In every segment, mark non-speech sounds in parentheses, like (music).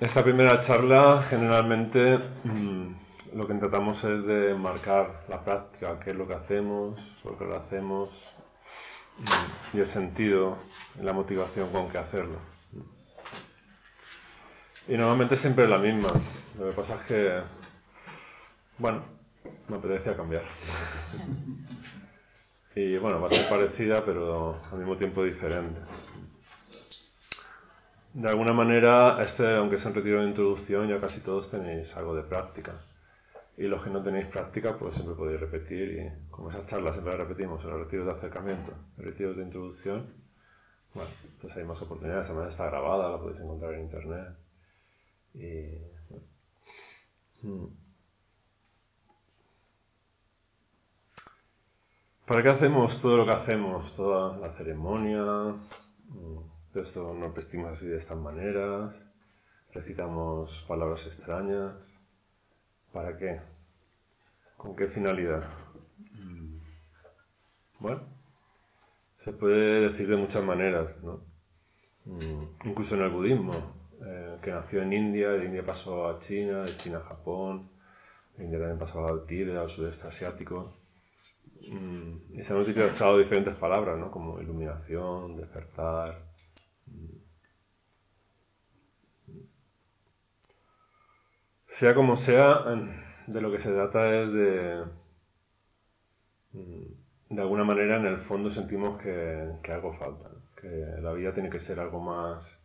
esta primera charla generalmente mm, lo que tratamos es de marcar la práctica, qué es lo que hacemos, por qué lo hacemos mm, y el sentido, la motivación con que hacerlo. Y normalmente siempre es la misma. Lo que pasa es que, bueno, me apetece cambiar. (laughs) Y bueno, va a ser parecida, pero al mismo tiempo diferente. De alguna manera, este, aunque sea un retiro de introducción, ya casi todos tenéis algo de práctica. Y los que no tenéis práctica, pues siempre podéis repetir. Y como esas charlas siempre las repetimos, el retiro de acercamiento, el retiro de introducción, bueno, pues hay más oportunidades. Además está grabada, la podéis encontrar en internet. Y, hmm. ¿Para qué hacemos todo lo que hacemos? Toda la ceremonia, de esto nos vestimos así de estas maneras, recitamos palabras extrañas. ¿Para qué? ¿Con qué finalidad? Mm. Bueno, se puede decir de muchas maneras, ¿no? Mm, incluso en el budismo, eh, que nació en India, de India pasó a China, de China a Japón, de India también pasó al Tíbet, al sudeste asiático. Mm, y se han utilizado diferentes palabras, ¿no? Como iluminación, despertar. Mm. Sea como sea, de lo que se trata es de... Mm, de alguna manera en el fondo sentimos que, algo falta, que la vida tiene que ser algo más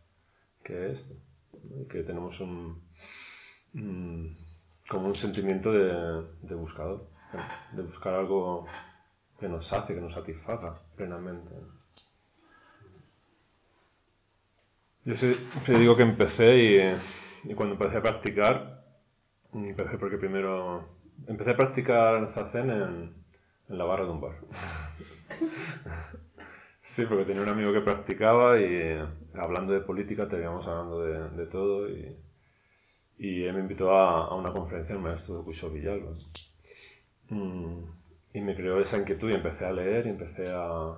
que esto, que tenemos un, como un sentimiento de, de buscador, de buscar algo que nos hace, que nos satisfaga plenamente. Yo siempre digo que empecé y, cuando empecé a practicar, empecé porque primero empecé a practicar zazen en, en la barra de un bar. (laughs) sí, porque tenía un amigo que practicaba y hablando de política, teníamos hablando de, todo y, él me invitó a, una conferencia el maestro de Cucho Villalba. Mm, y me creó esa inquietud y empecé a leer y empecé a,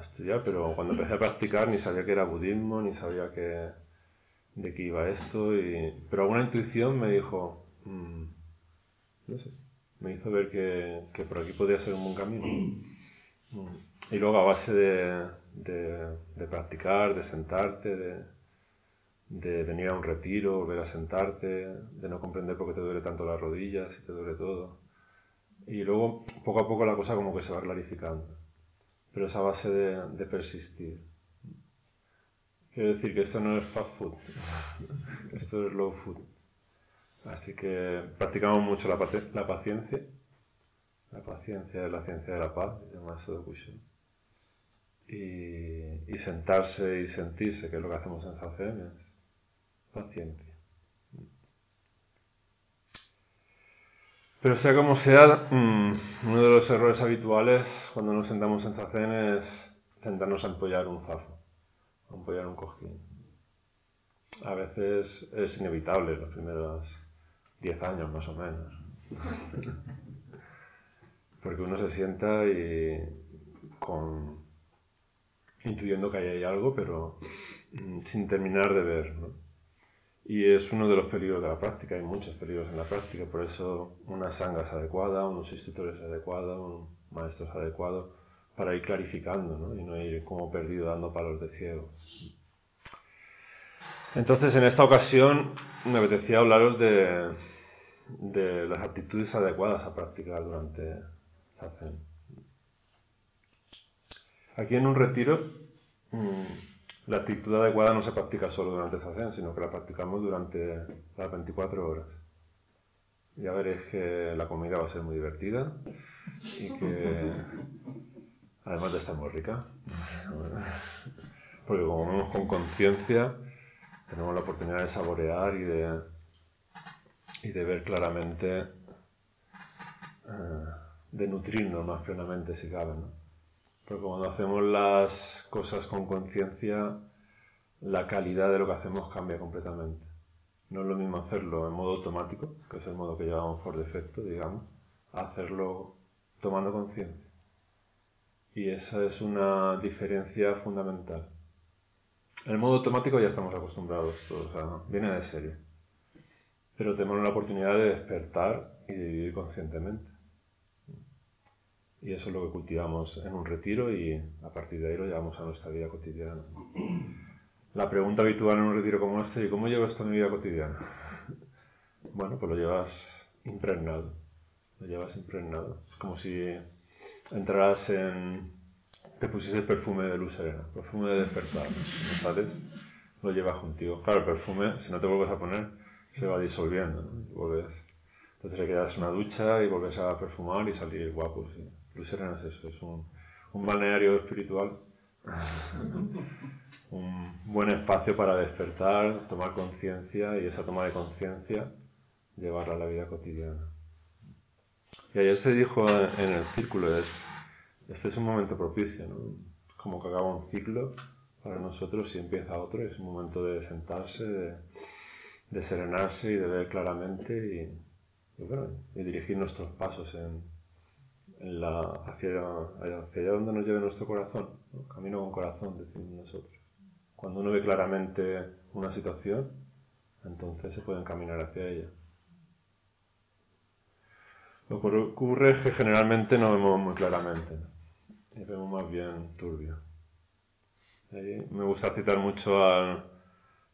estudiar, pero cuando empecé a practicar ni sabía que era budismo, ni sabía que, de qué iba esto, y, pero alguna intuición me dijo, mm, no sé, me hizo ver que, por aquí podía ser un buen camino. Mm. Y luego a base de, de, practicar, de sentarte, de, de, venir a un retiro, volver a sentarte, de no comprender por qué te duele tanto las rodillas y te duele todo, y luego, poco a poco, la cosa como que se va clarificando. Pero es a base de, persistir. Quiero decir que esto no es fast food, (laughs) esto es low food. Así que practicamos mucho la, paciencia. La paciencia es la ciencia de la paz, y, y sentarse y sentirse, que es lo que hacemos en Zazen, es paciencia. Pero sea como sea, mm, uno de los errores habituales cuando nos sentamos en Zazen es sentarnos a empollar un zafo, a empollar un cojín. A veces es inevitable los primeros 10 años más o menos. (laughs) Porque uno se sienta y con intuyendo que hay algo, pero mm, sin terminar de ver. ¿no? Y es uno de los peligros de la práctica, hay muchos peligros en la práctica, por eso una sanga es adecuada, unos instructores adecuados, un maestro es adecuado, para ir clarificando ¿no? y no ir como perdido dando palos de ciego. Entonces, en esta ocasión me apetecía hablaros de, de las actitudes adecuadas a practicar durante la Zen. Aquí en un retiro mm, la actitud adecuada no se practica solo durante esta sino que la practicamos durante las 24 horas. Ya veréis que la comida va a ser muy divertida y que además de estar muy rica, (laughs) porque como vemos con conciencia, tenemos la oportunidad de saborear y de, y de ver claramente, eh, de nutrirnos más plenamente si cabe. ¿no? Porque cuando hacemos las cosas con conciencia, la calidad de lo que hacemos cambia completamente. No es lo mismo hacerlo en modo automático, que es el modo que llevamos por defecto, digamos, a hacerlo tomando conciencia. Y esa es una diferencia fundamental. El modo automático ya estamos acostumbrados todos, o sea, viene de serie. Pero tenemos la oportunidad de despertar y de vivir conscientemente. Y eso es lo que cultivamos en un retiro y a partir de ahí lo llevamos a nuestra vida cotidiana. La pregunta habitual en un retiro como este, ¿y cómo llevo esto en mi vida cotidiana? Bueno, pues lo llevas impregnado. Lo llevas impregnado. Es como si entraras en... te pusieses perfume de luz serena, perfume de despertar. ¿no sales? Lo llevas contigo. Claro, el perfume, si no te vuelves a poner, se va disolviendo. Entonces le quedas una ducha y vuelves a perfumar y salir guapo. ¿sí? Luz serena es eso, es un, un balneario espiritual. (laughs) un buen espacio para despertar, tomar conciencia y esa toma de conciencia llevarla a la vida cotidiana. Y ayer se dijo en el círculo, es, este es un momento propicio, ¿no? como que acaba un ciclo para nosotros y empieza otro, es un momento de sentarse, de, serenarse y de ver claramente y, bueno, y dirigir nuestros pasos en, la, hacia, hacia donde nos lleve nuestro corazón, camino con corazón, decimos nosotros. Cuando uno ve claramente una situación, entonces se puede caminar hacia ella. Lo que ocurre es que generalmente no vemos muy claramente, y vemos más bien turbio. me gusta citar mucho al,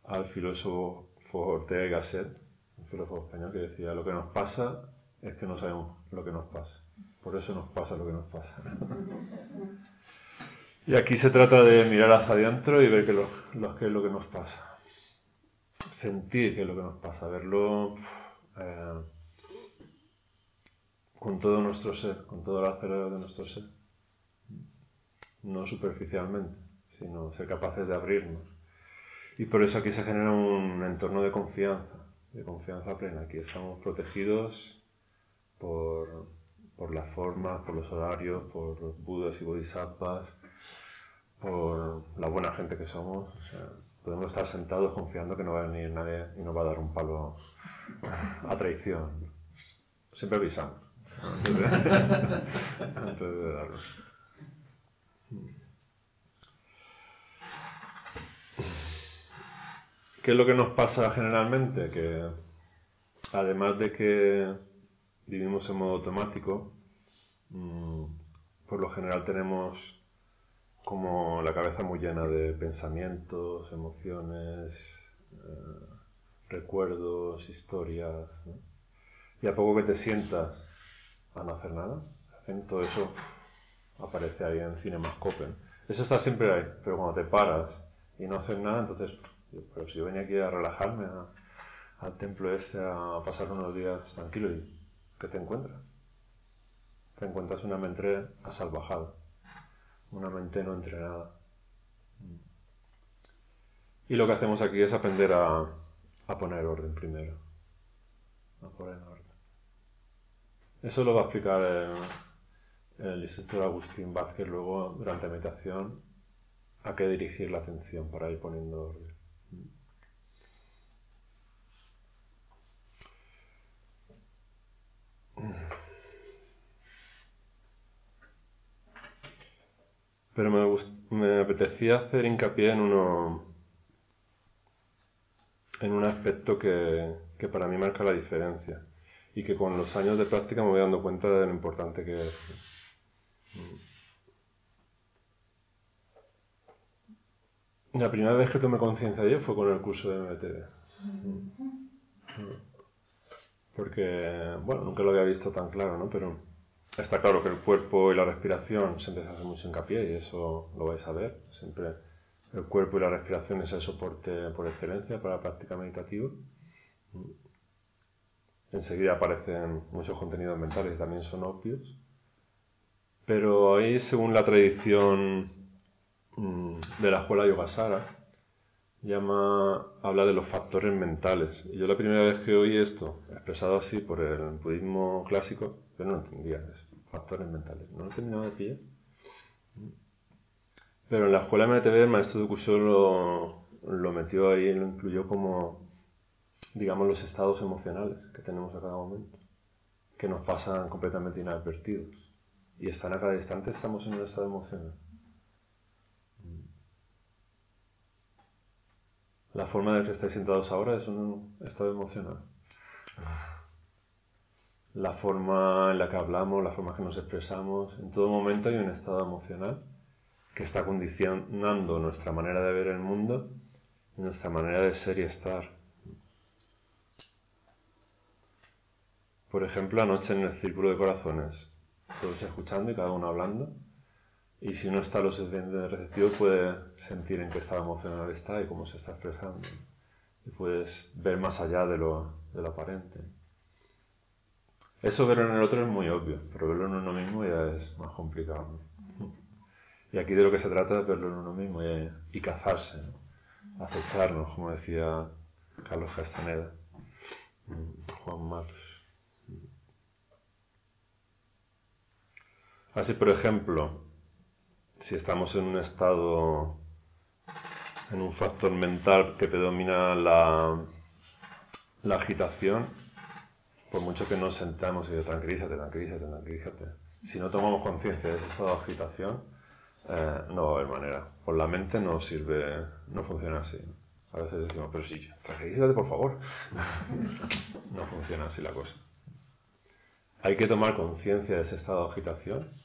al filósofo Ortega y Gasset, un filósofo español que decía, lo que nos pasa es que no sabemos lo que nos pasa. Por eso nos pasa lo que nos pasa. (laughs) y aquí se trata de mirar hacia adentro y ver qué lo, es lo que nos pasa. Sentir qué es lo que nos pasa, verlo eh, con todo nuestro ser, con todo el cerebro de nuestro ser. No superficialmente, sino ser capaces de abrirnos. Y por eso aquí se genera un entorno de confianza, de confianza plena. Aquí estamos protegidos por, por las formas, por los horarios, por los budas y bodhisattvas, por la buena gente que somos. podemos estar sentados confiando que no va a venir nadie y nos va a dar un palo a traición. Siempre avisamos antes de, antes ¿Qué es lo que nos pasa generalmente? Que además de que vivimos en modo automático, mm, por lo general tenemos como la cabeza muy llena de pensamientos, emociones, eh, recuerdos, historias. Y a poco que te sientas a no hacer nada. todo eso aparece ahí en Cinemascope. Eso está siempre ahí, pero cuando te paras y no haces nada, entonces, pero si yo venía aquí a relajarme al templo este, a pasar unos días tranquilo, ¿y qué te encuentras? Te encuentras una mente asalvajada, una mente no entrenada. Y lo que hacemos aquí es aprender a, a poner orden primero. A poner orden. Eso lo va a explicar el, instructor Agustín Vázquez luego durante la meditación a qué dirigir la atención para ir poniendo orden. Pero me, me, apetecía hacer hincapié en uno en un aspecto que, que para mí marca la diferencia y que con los años de práctica me voy dando cuenta de lo importante que es. La primera vez que tomé conciencia de ello fue con el curso de MBTV. Porque, bueno, nunca lo había visto tan claro, ¿no? Pero está claro que el cuerpo y la respiración siempre se hace mucho hincapié y eso lo vais a ver. Siempre el cuerpo y la respiración es el soporte por excelencia para la práctica meditativa enseguida aparecen muchos contenidos mentales también son obvios. Pero ahí, según la tradición mm, de la escuela Yogasara, llama, habla de los factores mentales. Y yo la primera vez que oí esto, expresado así por el budismo clásico, yo no entendía, es factores mentales. No lo terminaba de pillar. Pero en la escuela MTV el maestro de curso lo, lo metió ahí, lo incluyó como digamos, los estados emocionales que tenemos a cada momento, que nos pasan completamente inadvertidos. Y están a cada instante, estamos en un estado emocional. La forma en la que estáis sentados ahora es un estado emocional. La forma en la que hablamos, la forma en que nos expresamos, en todo momento hay un estado emocional que está condicionando nuestra manera de ver el mundo nuestra manera de ser y estar. Por ejemplo, anoche en el círculo de corazones, todos escuchando y cada uno hablando, y si uno está lo suficientemente receptivo puede sentir en qué estado emocional está y cómo se está expresando. Y puedes ver más allá de lo, de lo aparente. Eso verlo en el otro es muy obvio, pero verlo en uno mismo ya es más complicado. Y aquí de lo que se trata es verlo en uno mismo y, cazarse, acecharnos, como decía Carlos Castaneda, Juan Marcos. Así, por ejemplo, si estamos en un estado, en un factor mental que predomina la, agitación, por mucho que nos sentamos y de tranquilízate, tranquilízate, tranquilízate. Si no tomamos conciencia de ese estado de agitación, eh, no va a haber manera. Por la mente no sirve, no funciona así. A veces decimos, pero sí, tranquilízate por favor. (laughs) no funciona así la cosa. Hay que tomar conciencia de ese estado de agitación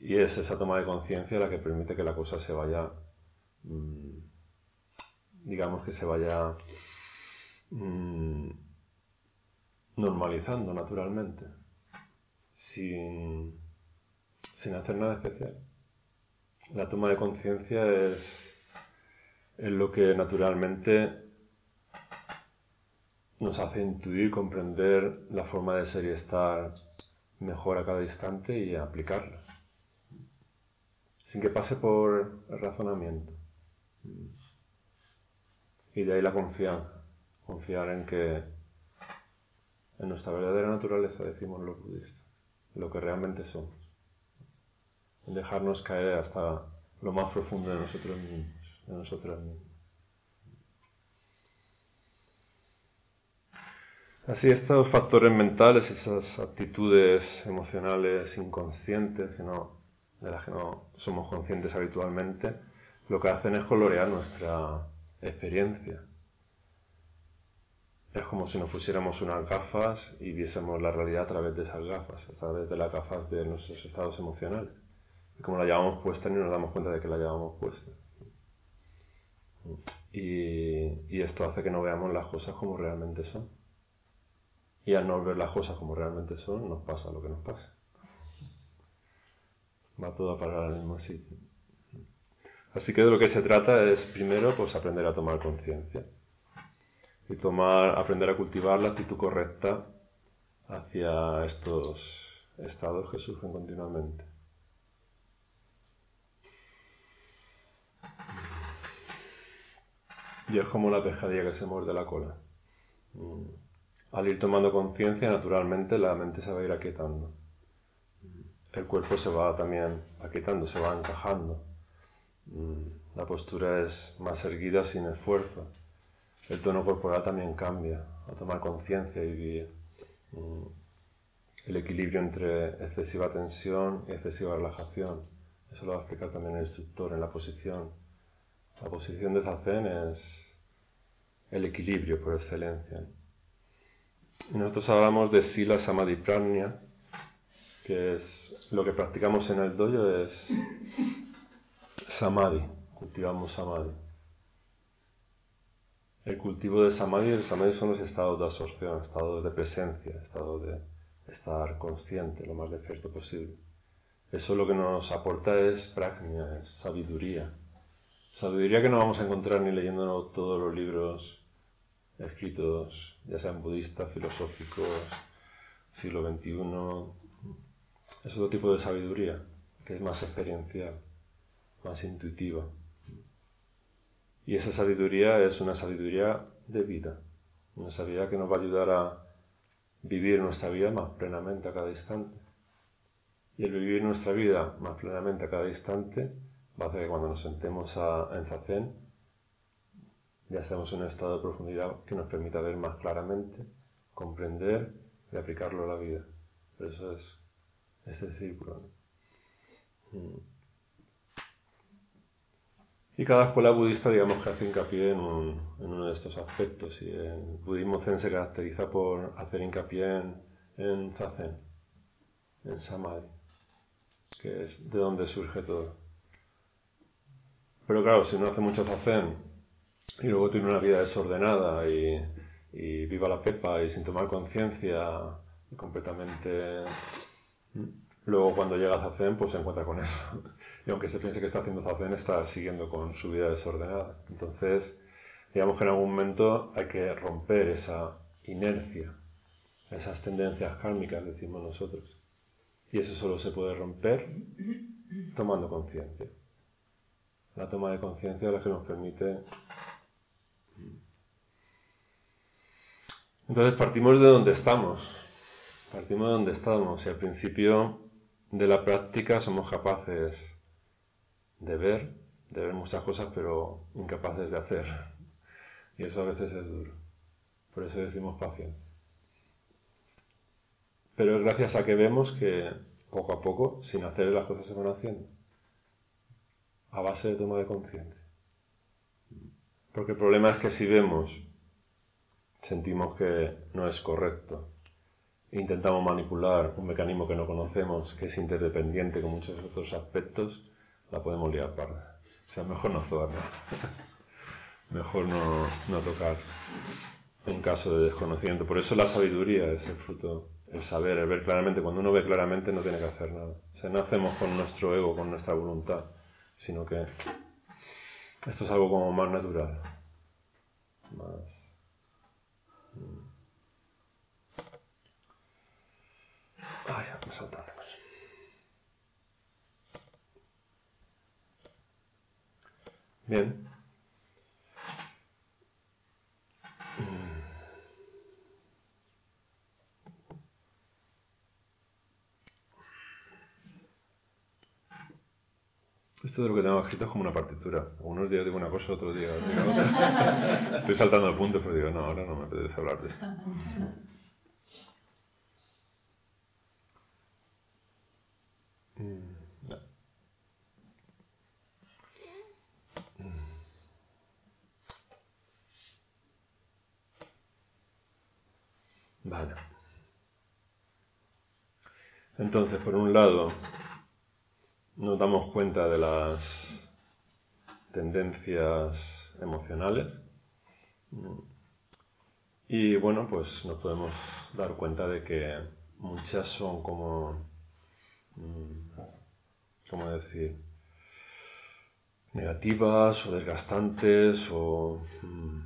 y es esa toma de conciencia la que permite que la cosa se vaya, mm, digamos que se vaya mm, normalizando naturalmente, sin, sin hacer nada especial. La toma de conciencia es, es lo que naturalmente nos hace intuir, comprender la forma de ser y estar mejor a cada instante y aplicarla sin que pase por el razonamiento. Y de ahí la confianza, confiar en que en nuestra verdadera naturaleza, decimos los budistas, lo que realmente somos, en dejarnos caer hasta lo más profundo de nosotros mismos, de nosotras mismas. Así estos factores mentales, esas actitudes emocionales inconscientes que no de las que no somos conscientes habitualmente, lo que hacen es colorear nuestra experiencia. Es como si nos pusiéramos unas gafas y viésemos la realidad a través de esas gafas, a través de las gafas de nuestros estados emocionales. Y como la llevamos puesta ni nos damos cuenta de que la llevamos puesta. Y, y esto hace que no veamos las cosas como realmente son. Y al no ver las cosas como realmente son, nos pasa lo que nos pasa va todo a parar al mismo sitio. Así que de lo que se trata es primero pues aprender a tomar conciencia y tomar, aprender a cultivar la actitud correcta hacia estos estados que surgen continuamente. Y es como la pescadilla que se muerde la cola. Mm. Al ir tomando conciencia, naturalmente la mente se va a ir aquietando el cuerpo se va también aquitando, se va encajando. Mm, la postura es más erguida sin esfuerzo. El tono corporal también cambia, a tomar conciencia y. Mm, el equilibrio entre excesiva tensión y excesiva relajación. Eso lo va a explicar también el instructor en la posición. La posición de Zazen es el equilibrio por excelencia. nosotros hablamos de Sila Samadhi Pranya, que es lo que practicamos en el dojo es samadhi, cultivamos samadhi. El cultivo de samadhi, el samadhi son los estados de absorción, estados de presencia, estados de estar consciente lo más despierto posible. Eso lo que nos aporta es prajna, es sabiduría. Sabiduría que no vamos a encontrar ni leyendo todos los libros escritos, ya sean budistas, filosóficos, siglo XXI, es otro tipo de sabiduría, que es más experiencial, más intuitiva. Y esa sabiduría es una sabiduría de vida, una sabiduría que nos va a ayudar a vivir nuestra vida más plenamente a cada instante. Y el vivir nuestra vida más plenamente a cada instante va a hacer que cuando nos sentemos a, en Zazen ya estemos en un estado de profundidad que nos permita ver más claramente, comprender y aplicarlo a la vida. eso es ese círculo. Mm. Y cada escuela budista, digamos que hace hincapié en, uno de estos aspectos. Y el budismo zen se caracteriza por hacer hincapié en, en zazen, en samadhi, que es de donde surge todo. Pero claro, si uno hace mucho zazen y luego tiene una vida desordenada y, y viva la pepa y sin tomar conciencia y completamente... Luego cuando llega a zazen pues se encuentra con eso. Y aunque se piense que está haciendo zazen, está siguiendo con su vida desordenada. Entonces, digamos que en algún momento hay que romper esa inercia, esas tendencias kármicas, decimos nosotros. Y eso solo se puede romper tomando conciencia. La toma de conciencia es la que nos permite Entonces partimos de donde estamos, partimos de donde estamos y al principio de la práctica somos capaces de ver, de ver muchas cosas, pero incapaces de hacer. Y eso a veces es duro. Por eso decimos paciencia. Pero es gracias a que vemos que poco a poco, sin hacer las cosas se van haciendo. A base de toma de conciencia. Porque el problema es que si vemos sentimos que no es correcto. Intentamos manipular un mecanismo que no conocemos, que es interdependiente con muchos otros aspectos, la podemos liar parda. O sea, mejor no actuar, (laughs) mejor no, no tocar en caso de desconocimiento. Por eso la sabiduría es el fruto, el saber, el ver claramente. Cuando uno ve claramente no tiene que hacer nada. O sea, no hacemos con nuestro ego, con nuestra voluntad, sino que esto es algo como más natural, más Ay, me saltando. Bien. Esto de lo que tengo escrito es como una partitura. Unos días digo una cosa, otros días digo otra. (laughs) Estoy saltando el punto, pero digo, no, ahora no me apetece hablar de esto. Vale. Entonces, por un lado, nos damos cuenta de las tendencias emocionales y bueno, pues nos podemos dar cuenta de que muchas son como, mm, ¿cómo decir? negativas o desgastantes o mm,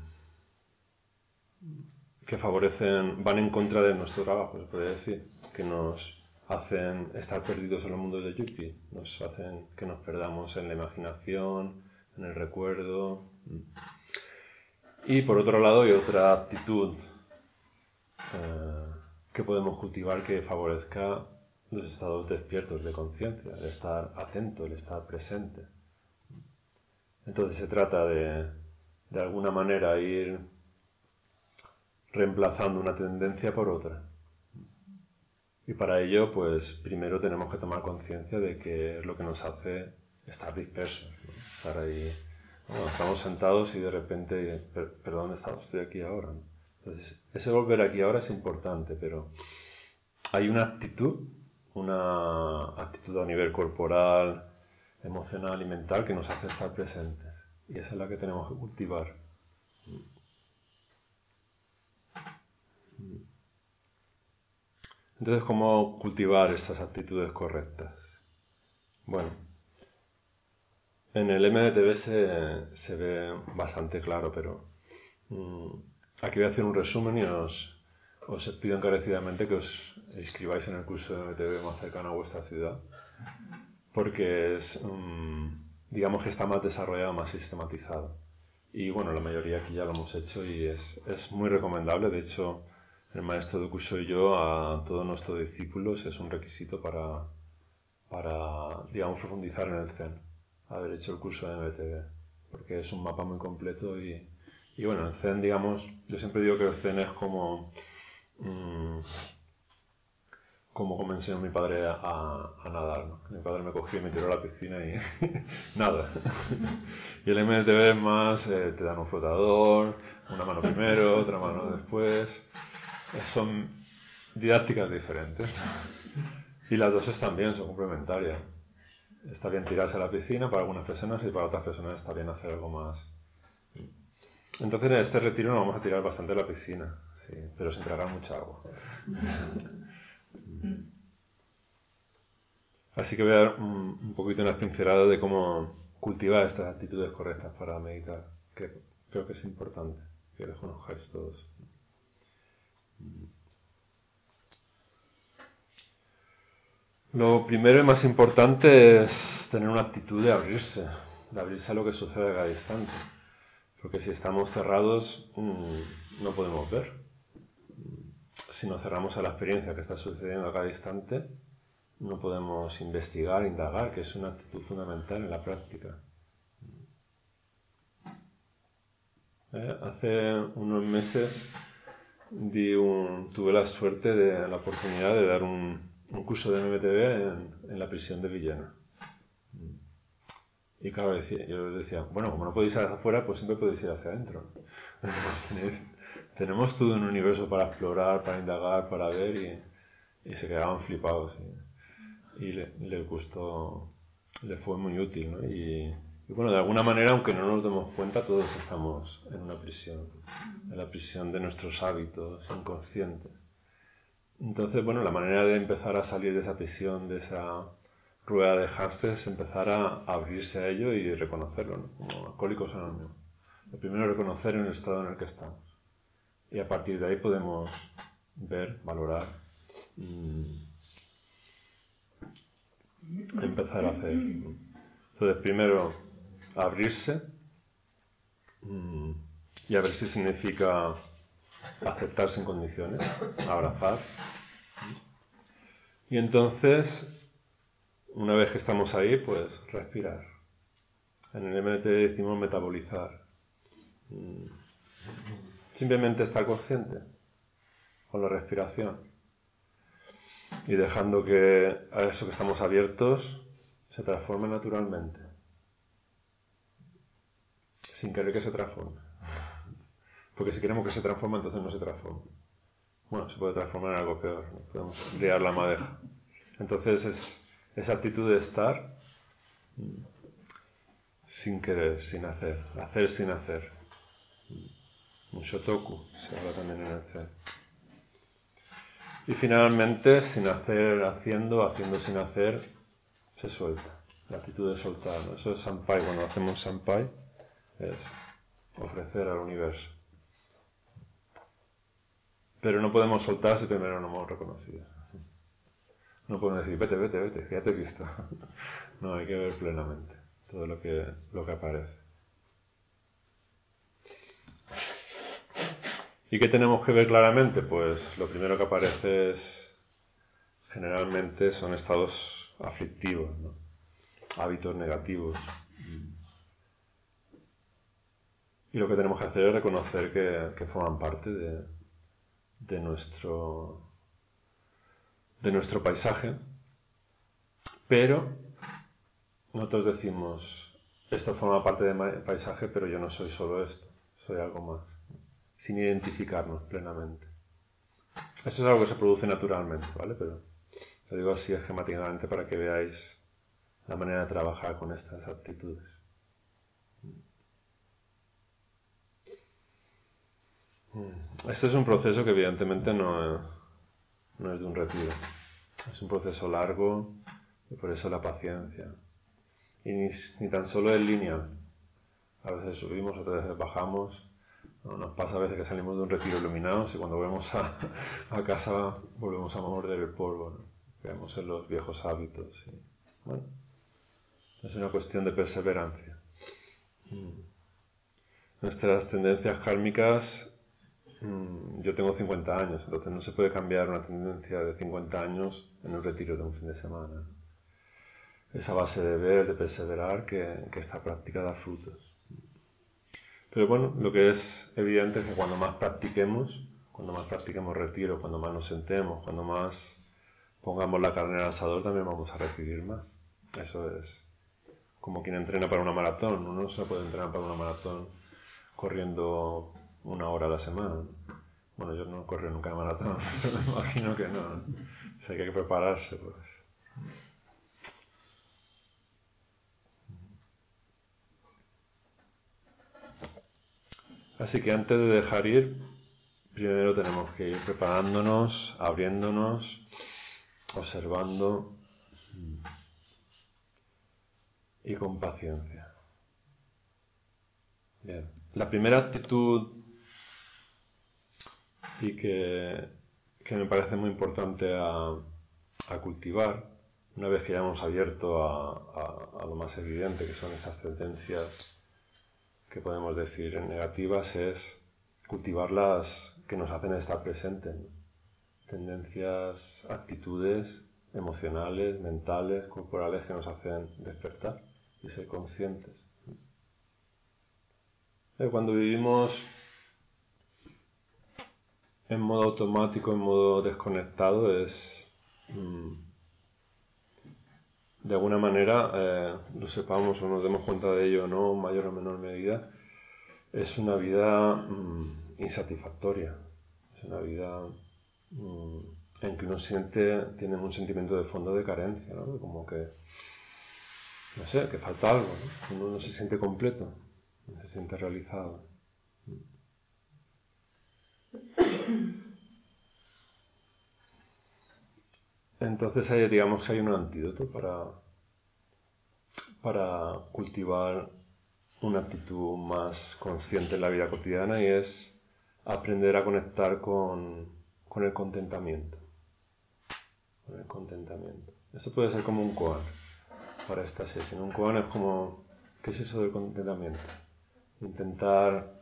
que favorecen, van en contra de nuestro trabajo, se puede decir, que nos hacen estar perdidos en los mundos de Yuppie, nos hacen que nos perdamos en la imaginación, en el recuerdo. Y por otro lado hay otra actitud eh, que podemos cultivar que favorezca los estados despiertos de conciencia, el estar atento, el estar presente. Entonces se trata de, de alguna manera, ir reemplazando una tendencia por otra. Y para ello, pues primero tenemos que tomar conciencia de que es lo que nos hace estar dispersos, estar ahí. estamos sentados y de repente, ¿pero, dónde estamos? Estoy aquí ahora. Entonces, ese volver aquí ahora es importante, pero hay una actitud, una actitud a nivel corporal, emocional y mental que nos hace estar presentes. Y esa es la que tenemos que cultivar. Entonces, ¿cómo cultivar estas actitudes correctas? Bueno, en el MDTV se, se ve bastante claro, pero mm, aquí voy a hacer un resumen y os, os pido encarecidamente que os inscribáis en el curso de MDTV más cercano a vuestra ciudad, porque es, mm, digamos que está más desarrollado, más sistematizado. Y bueno, la mayoría aquí ya lo hemos hecho y es, es muy recomendable. De hecho, el maestro de curso y yo a todos nuestros discípulos es un requisito para, para, digamos, profundizar en el Zen, haber hecho el curso de MBTV, porque es un mapa muy completo y, y bueno, el Zen, digamos, yo siempre digo que el Zen es como, mm, como me enseñó mi padre a, nadar. Mi padre me cogió y me tiró a la piscina y (laughs) nada. y el MTV es más, eh, te dan un flotador, una mano primero, otra mano después. Son didácticas diferentes. Y las dos están bien, son complementarias. Está bien tirarse a la piscina para algunas personas y para otras personas está bien hacer algo más. Entonces en este retiro nos vamos a tirar bastante a la piscina, sí, pero sin tragar mucha agua. Así que voy a dar un, poquito una pincelada de cómo cultivar estas actitudes correctas para meditar, que creo que es importante que les conozcáis todos. Lo primero y más importante es tener una actitud de abrirse, de abrirse a lo que sucede a cada instante. Porque si estamos cerrados, mm, no podemos ver. Si nos cerramos a la experiencia que está sucediendo a cada instante, no podemos investigar, indagar, que es una actitud fundamental en la práctica. Eh, hace unos meses tuve la suerte de la oportunidad de dar un, curso de MBTV en, la prisión de Villena. Y claro, decía, yo decía, bueno, como no podéis ir hacia afuera, pues siempre podéis ir hacia adentro. (laughs) Tenemos todo un universo para explorar, para indagar, para ver y, se quedaban flipados. Y, le, gustó, le fue muy útil. ¿no? Y, bueno, de alguna manera, aunque no nos demos cuenta, todos estamos en una prisión, en la prisión de nuestros hábitos inconscientes. Entonces, bueno, la manera de empezar a salir de esa prisión, de esa rueda de hámster, es empezar a abrirse a ello y reconocerlo, ¿no? como alcohólicos anónimos. Lo primero es reconocer el estado en el que estamos. Y a partir de ahí podemos ver, valorar, empezar a hacer. Entonces, primero abrirse y a ver si significa aceptar sin condiciones, abrazar. Y entonces, una vez que estamos ahí, pues respirar. En el MT decimos metabolizar. Simplemente estar consciente con la respiración y dejando que a eso que estamos abiertos se transforme naturalmente sin querer que se transforme. Porque si queremos que se transforme, entonces no se transforma. Bueno, se puede transformar en algo peor, podemos liar la madeja. Entonces es esa actitud de estar sin querer, sin hacer, hacer sin hacer. Un shotoku, se habla también en el Zen. Y finalmente, sin hacer, haciendo, haciendo sin hacer, se suelta. La actitud de soltar. Eso es sampai. Cuando hacemos sampai, es ofrecer al universo. Pero no podemos soltar si primero no hemos reconocido. No podemos decir, vete, vete, vete, ya te he visto. (laughs) No, hay que ver plenamente todo lo que, lo que aparece. ¿Y qué tenemos que ver claramente? Pues lo primero que aparece es, generalmente son estados aflictivos, hábitos negativos, Y lo que tenemos que hacer es reconocer que, forman parte de, nuestro, de nuestro paisaje. Pero nosotros decimos, esto forma parte del paisaje, pero yo no soy solo esto, soy algo más, sin identificarnos plenamente. Eso es algo que se produce naturalmente, ¿vale? Pero lo digo así esquemáticamente para que veáis la manera de trabajar con estas actitudes. Mm. Este es un proceso que evidentemente no, no es de un retiro. Es un proceso largo y por eso la paciencia. Y ni, tan solo es lineal. A veces subimos, otras veces bajamos. Nos pasa a veces que salimos de un retiro iluminados y cuando volvemos a, casa volvemos a morder el polvo. ¿no? Quedamos en los viejos hábitos. Bueno, es una cuestión de perseverancia. Mm. Nuestras tendencias kármicas Mm, yo tengo 50 años, entonces no se puede cambiar una tendencia de 50 años en un retiro de un fin de semana. Esa base de ver, de perseverar, que, esta práctica da frutos. Pero bueno, lo que es evidente es que cuando más practiquemos, cuando más practiquemos retiro, cuando más nos sentemos, cuando más pongamos la carne al asador también vamos a recibir más. Eso es como quien entrena para una maratón. Uno no se puede entrenar para una maratón corriendo una hora a la semana. Bueno, yo no corro nunca de maratón, (laughs) pero me imagino que no. Si hay que prepararse, pues. Así que antes de dejar ir, primero tenemos que ir preparándonos, abriéndonos, observando y con paciencia. Bien. La primera actitud y que, me parece muy importante a, cultivar, una vez que ya hemos abierto a, a, lo más evidente, que son estas tendencias que podemos decir negativas, es cultivar las que nos hacen estar presentes. Tendencias, actitudes emocionales, mentales, corporales que nos hacen despertar y ser conscientes. Eh, cuando vivimos en modo automático, en modo desconectado, es mm, de alguna manera, eh, lo sepamos o nos demos cuenta de ello o no, mayor o menor medida, es una vida mm, insatisfactoria. Es una vida mm, en que uno siente, tiene un sentimiento de fondo de carencia, ¿no? Como que, no sé, que falta algo, ¿no? Uno no se siente completo, no se siente realizado. Entonces ahí digamos que hay un antídoto para, para cultivar una actitud más consciente en la vida cotidiana y es aprender a conectar con, con el contentamiento. Con el contentamiento. Eso puede ser como un koan para esta sesión. Un koan es como, ¿qué es eso del contentamiento? Intentar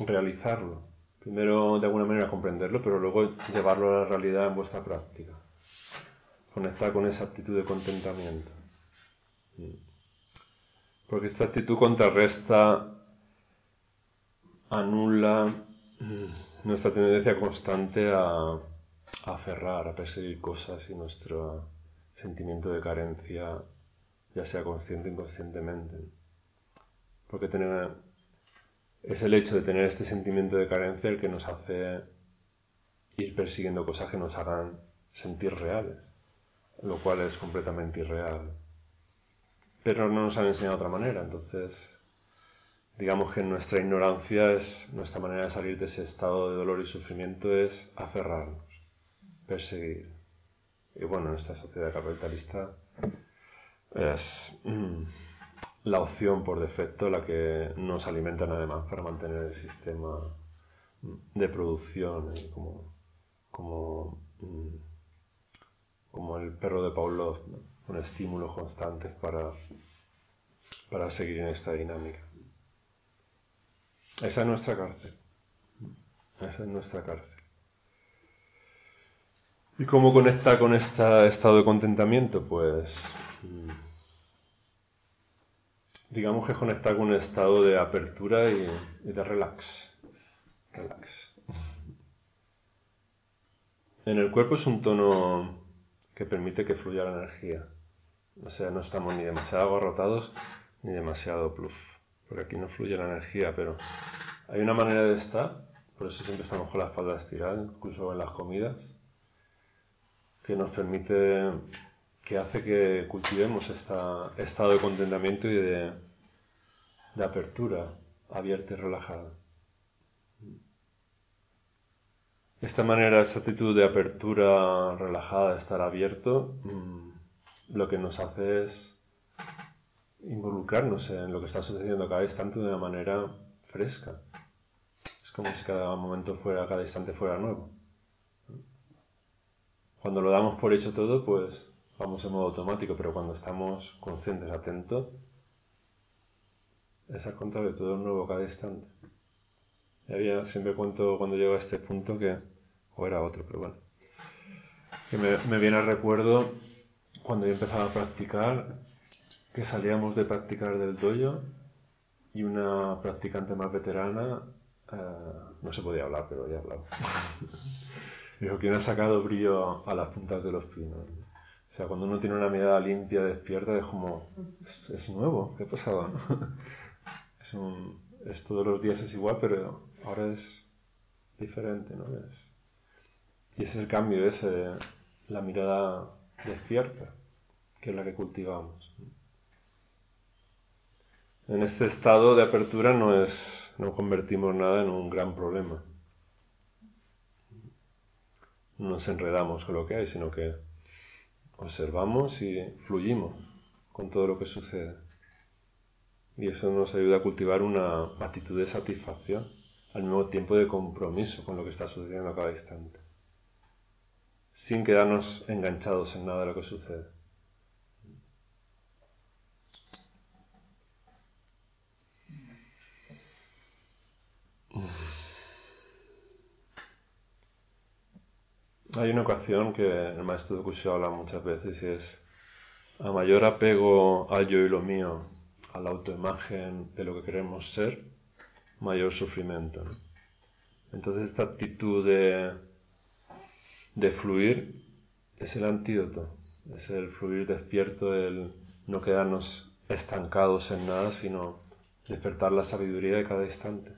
realizarlo. Primero de alguna manera comprenderlo, pero luego llevarlo a la realidad en vuestra práctica. Conectar con esa actitud de contentamiento. Porque esta actitud contrarresta, anula mm, nuestra tendencia constante a, aferrar, a perseguir cosas y nuestro sentimiento de carencia, ya sea consciente o inconscientemente. Porque tener, es el hecho de tener este sentimiento de carencia el que nos hace ir persiguiendo cosas que nos hagan sentir reales, lo cual es completamente irreal pero no nos han enseñado otra manera. Entonces, digamos que nuestra ignorancia es, nuestra manera de salir de ese estado de dolor y sufrimiento es aferrarnos, perseguir. Y bueno, en esta sociedad capitalista es mm, la opción por defecto la que nos alimenta nada más para mantener el sistema de producción como, como, mm, como el perro de Pavlov con estímulos constantes para, para seguir en esta dinámica. Esa es nuestra cárcel. Esa es nuestra cárcel. ¿Y cómo conecta con este estado de contentamiento? Pues mm, digamos que conecta con un estado de apertura y, y de relax. Relax. En el cuerpo es un tono que permite que fluya la energía. O sea, no estamos ni demasiado agarrotados ni demasiado pluf. Porque aquí no fluye la energía, pero hay una manera de estar, por eso siempre estamos con la espalda estirada, incluso en las comidas, que nos permite, que hace que cultivemos este estado de contentamiento y de, de apertura abierta y relajada. Esta manera, esta actitud de apertura relajada, de estar abierto, mm, lo que nos hace es involucrarnos en lo que está sucediendo cada instante de una manera fresca. Es como si cada momento fuera, cada instante fuera nuevo. Cuando lo damos por hecho todo, pues vamos en modo automático, pero cuando estamos conscientes, atentos, es al contrario, todo es nuevo cada instante. Y había, siempre cuento cuando llego a este punto que, o era otro, pero bueno, que me, viene al recuerdo cuando yo empezaba a practicar, que salíamos de practicar del dojo y una practicante más veterana, eh, no se podía hablar, pero ya hablaba. (laughs) Dijo, ¿quién ha sacado brillo a las puntas de los pinos? O sea, cuando uno tiene una mirada limpia, despierta, es como, es, nuevo, ¿qué ha pasado? (laughs) es, es, todos los días es igual, pero ahora es diferente, ¿no? y ese es el cambio, es la mirada despierta, que es la que cultivamos. En este estado de apertura no es, no convertimos nada en un gran problema. No nos enredamos con lo que hay, sino que observamos y fluyimos con todo lo que sucede. Y eso nos ayuda a cultivar una actitud de satisfacción, al mismo tiempo de compromiso con lo que está sucediendo a cada instante, sin quedarnos enganchados en nada de lo que sucede. Hay una ocasión que el maestro de habla muchas veces y es a mayor apego al yo y lo mío, a la autoimagen de lo que queremos ser, mayor sufrimiento. Entonces esta actitud de, fluir es el antídoto, es el fluir despierto, el no quedarnos estancados en nada, sino despertar la sabiduría de cada instante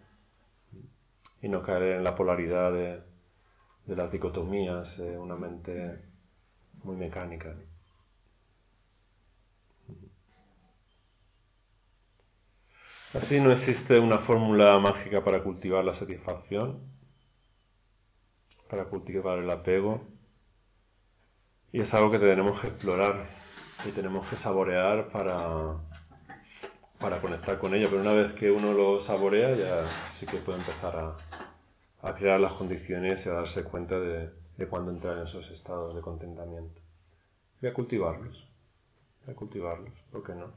y no caer en la polaridad de de las dicotomías de una mente muy mecánica. Así no existe una fórmula mágica para cultivar la satisfacción, para cultivar el apego, y es algo que tenemos que explorar y tenemos que saborear para, para conectar con ello, pero una vez que uno lo saborea ya sí que puede empezar a, crear las condiciones y a darse cuenta de, de cuándo entrar en esos estados de contentamiento. Y a cultivarlos, a cultivarlos, ¿por qué no?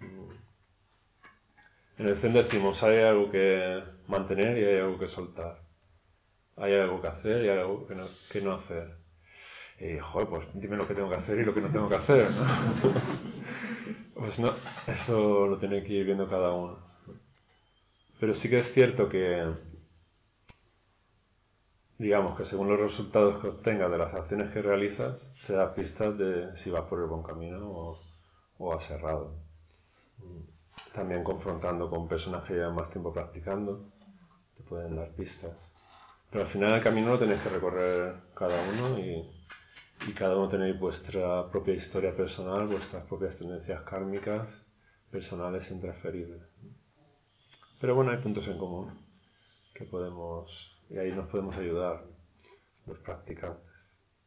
Mm. En el Zen decimos, hay algo que mantener y hay algo que soltar. Hay algo que hacer y hay algo que no, que no hacer. Y, joder, pues dime lo que tengo que hacer y lo que no tengo que hacer. (laughs) pues no, eso lo tiene que ir viendo cada uno. Pero sí que es cierto que digamos que según los resultados que obtengas de las acciones que realizas, te da pistas de si vas por el buen camino o, o has errado. También confrontando con personas que llevan más tiempo practicando, te pueden dar pistas. Pero al final el camino lo tenéis que recorrer cada uno y, cada uno tenéis vuestra propia historia personal, vuestras propias tendencias kármicas, personales e intransferibles. Pero bueno, hay puntos en común que podemos y ahí nos podemos ayudar los practicantes.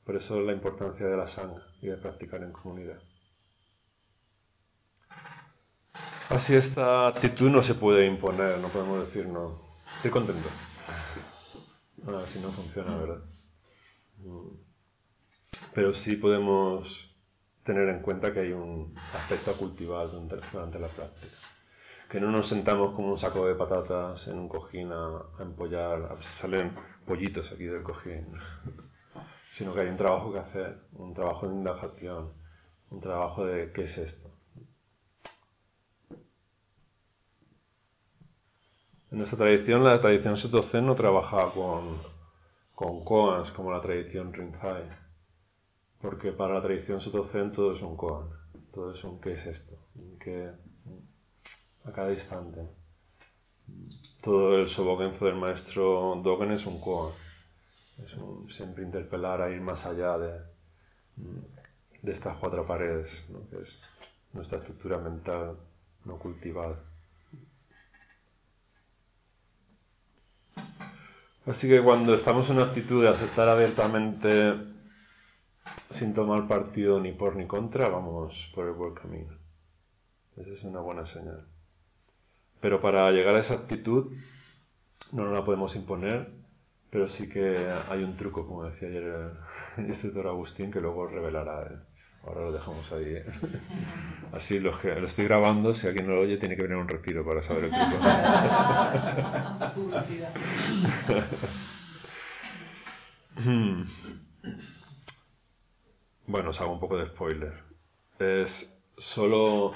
Por eso la importancia de la sangha y de practicar en comunidad. Así esta actitud no se puede imponer, no podemos decir no, estoy contento. así no funciona, ¿verdad? Pero sí podemos tener en cuenta que hay un aspecto a cultivar durante la práctica que no nos sentamos como un saco de patatas en un cojín a, empollar, a ver salen pollitos aquí del cojín, (laughs) sino que hay un trabajo que hacer, un trabajo de indagación, un trabajo de qué es esto. En nuestra tradición, la tradición Soto-Zen no trabaja con, con koans como la tradición Rinzai, porque para la tradición Soto-Zen todo es un koan, todo es un qué es esto, qué, a cada instante. Todo el sobogenzo del maestro Dogen es un koan. Es un, siempre interpelar a ir más allá de, de estas cuatro paredes, que es nuestra estructura mental no cultivada. Así que cuando estamos en una actitud de aceptar abiertamente, sin tomar partido ni por ni contra, vamos por el buen camino. Esa es una buena señal. Pero para llegar a esa actitud no nos la podemos imponer, pero sí que hay un truco, como decía ayer el (laughs) instructor Agustín, que luego revelará. Ahora lo dejamos ahí. ¿eh? (laughs) Así lo, lo estoy grabando, si alguien no lo oye tiene que venir un retiro para saber el truco. (laughs) bueno, os hago un poco de spoiler. Es solo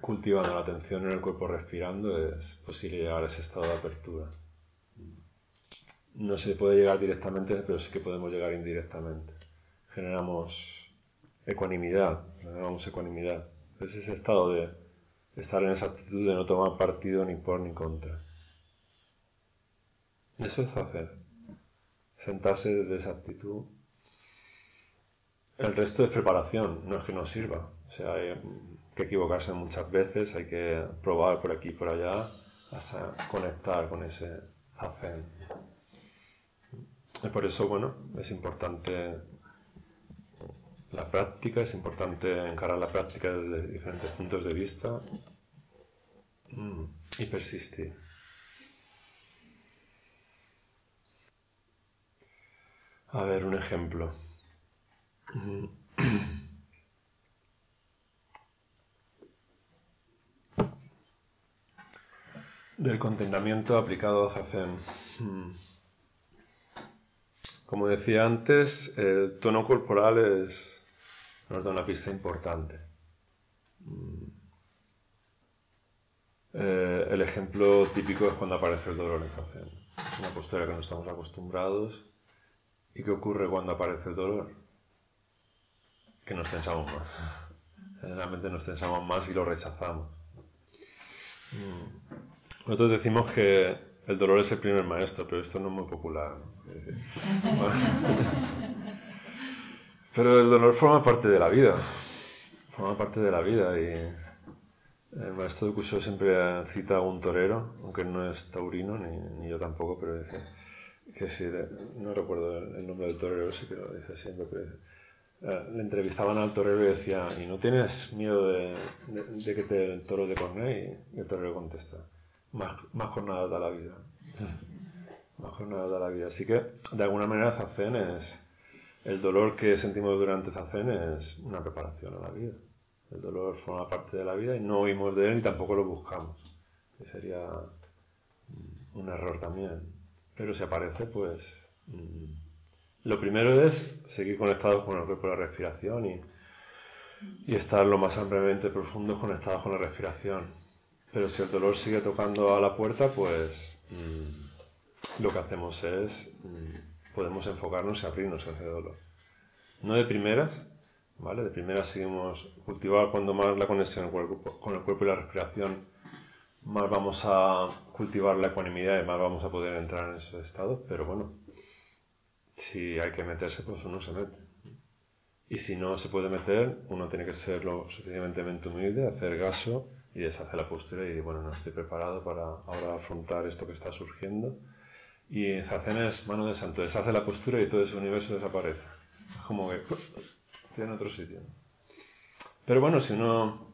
cultivando la atención en el cuerpo respirando es posible llegar a ese estado de apertura. no se puede llegar directamente, pero sí que podemos llegar indirectamente. Generamos ecuanimidad, generamos ecuanimidad. Es ese estado de estar en esa actitud de no tomar partido ni por ni contra. Eso es hacer. Sentarse desde esa actitud. El resto es preparación, no es que no sirva. O sea, hay que equivocarse muchas veces, hay que probar por aquí y por allá hasta conectar con ese hacer. Y por eso, bueno, es importante la práctica, es importante encarar la práctica desde diferentes puntos de vista mm, y persistir. A ver, un ejemplo. Del contentamiento aplicado a Zazen. Mm. Como decía antes, el tono corporal es, nos da una pista importante. Mm. Eh, el ejemplo típico es cuando aparece el dolor en. Es una postura que no estamos acostumbrados. ¿Y qué ocurre cuando aparece el dolor? Que nos tensamos más. Generalmente nos tensamos más y lo rechazamos. Mm. Nosotros decimos que el dolor es el primer maestro, pero esto no es muy popular. (laughs) pero el dolor forma parte de la vida. Forma parte de la vida y el maestro de Cusó siempre cita a un torero, aunque no es taurino, ni, yo tampoco, pero dice que sí, no recuerdo el nombre del torero, sí que lo dice siempre, eh, le entrevistaban al torero y decía, ¿y no tienes miedo de, que te, el toro de corné? Y el torero contesta, más, más jornadas da la vida. Más jornadas da la vida. Así que, de alguna manera, Zazen es. El dolor que sentimos durante Zazen es una preparación a la vida. El dolor forma parte de la vida y no oímos de él ni tampoco lo buscamos. Que sería un error también. Pero si aparece, pues. Mm, lo primero es seguir conectados con el cuerpo y la respiración y, y estar lo más ampliamente profundo conectados con la respiración pero si el dolor sigue tocando a la puerta, pues mm, lo que hacemos es, mm, podemos enfocarnos y abrirnos a ese dolor. No de primeras, ¿vale? De primeras seguimos cultivar cuando más la conexión con el, cuerpo, el y la respiración, más vamos a cultivar la ecuanimidad y más vamos a poder entrar en esos estados, pero bueno, si hay que meterse, pues uno se mete. Y si no se puede meter, uno tiene que ser lo suficientemente humilde, hacer caso y deshace la postura y bueno, no estoy preparado para ahora afrontar esto que está surgiendo. Y Zazen es mano de santo, deshace la postura y todo ese universo desaparece. Es como que estoy en otro sitio. Pero bueno, si uno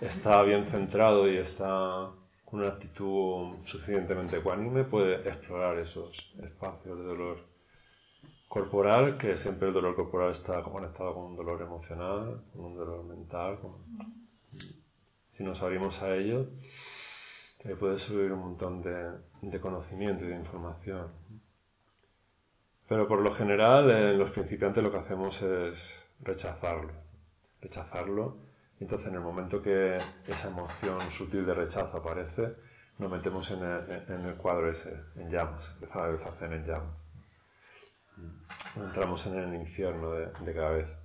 está bien centrado y está con una actitud suficientemente ecuánime, puede explorar esos espacios de dolor corporal, que siempre el dolor corporal está conectado con un dolor emocional, con un dolor mental, si nos abrimos a ello, te puede subir un montón de, conocimiento y de información. Pero por lo general, en los principiantes lo que hacemos es rechazarlo. Rechazarlo. Y entonces, en el momento que esa emoción sutil de rechazo aparece, nos metemos en el, cuadro ese, en llamas. Empezamos a hacer en llamas. Entramos en el infierno de, de cabeza.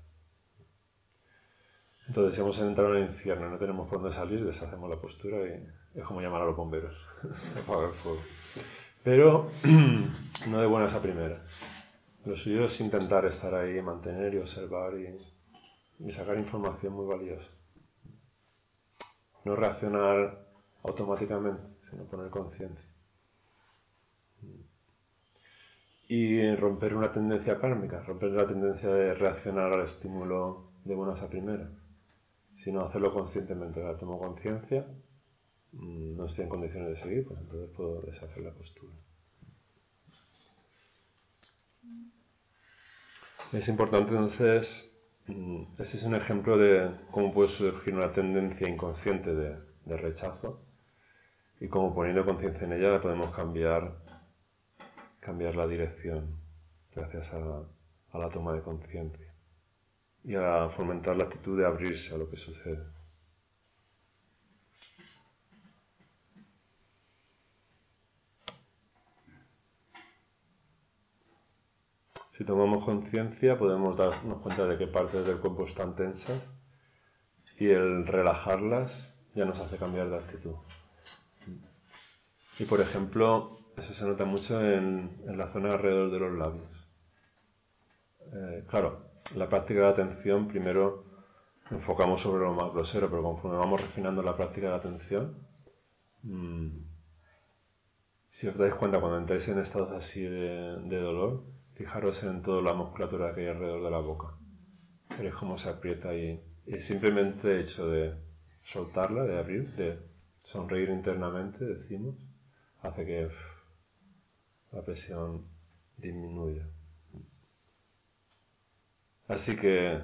Entonces, si hemos entrado en el infierno y no tenemos por dónde salir, deshacemos la postura y es como llamar a los bomberos, (laughs) apagar el fuego. Pero (clears throat) no de buenas a primeras. Lo suyo es intentar estar ahí, mantener y observar y, sacar información muy valiosa. No reaccionar automáticamente, sino poner conciencia. Y romper una tendencia kármica, romper la tendencia de reaccionar al estímulo de buenas a primeras sino hacerlo conscientemente. Ahora tomo conciencia, no estoy en condiciones de seguir, pues entonces puedo deshacer la postura. Es importante entonces, mm, este es un ejemplo de cómo puede surgir una tendencia inconsciente de, rechazo y cómo poniendo conciencia en ella podemos cambiar, cambiar la dirección gracias a la toma de conciencia y a fomentar la actitud de abrirse a lo que sucede. Si tomamos conciencia podemos darnos cuenta de qué partes del cuerpo están tensas y el relajarlas ya nos hace cambiar de actitud. Y por ejemplo, eso se nota mucho en, la zona alrededor de los labios. Eh, claro, la práctica de atención primero enfocamos sobre lo más grosero, pero conforme vamos refinando la práctica de atención, mmm, si os dais cuenta cuando entráis en estados así de, dolor, fijaros en toda la musculatura que hay alrededor de la boca. Veréis cómo se aprieta y, y simplemente hecho de soltarla, de abrir, de sonreír internamente, decimos, hace que la presión disminuya. Así que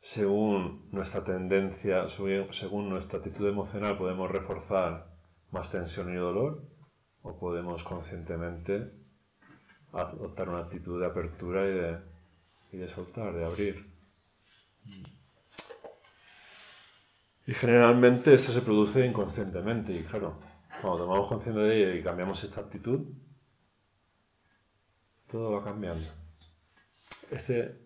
según nuestra tendencia, según nuestra actitud emocional, podemos reforzar más tensión y dolor o podemos conscientemente adoptar una actitud de apertura y de, y de soltar, de abrir. Y generalmente esto se produce inconscientemente y claro, cuando tomamos conciencia de ello y cambiamos esta actitud, todo va cambiando. Este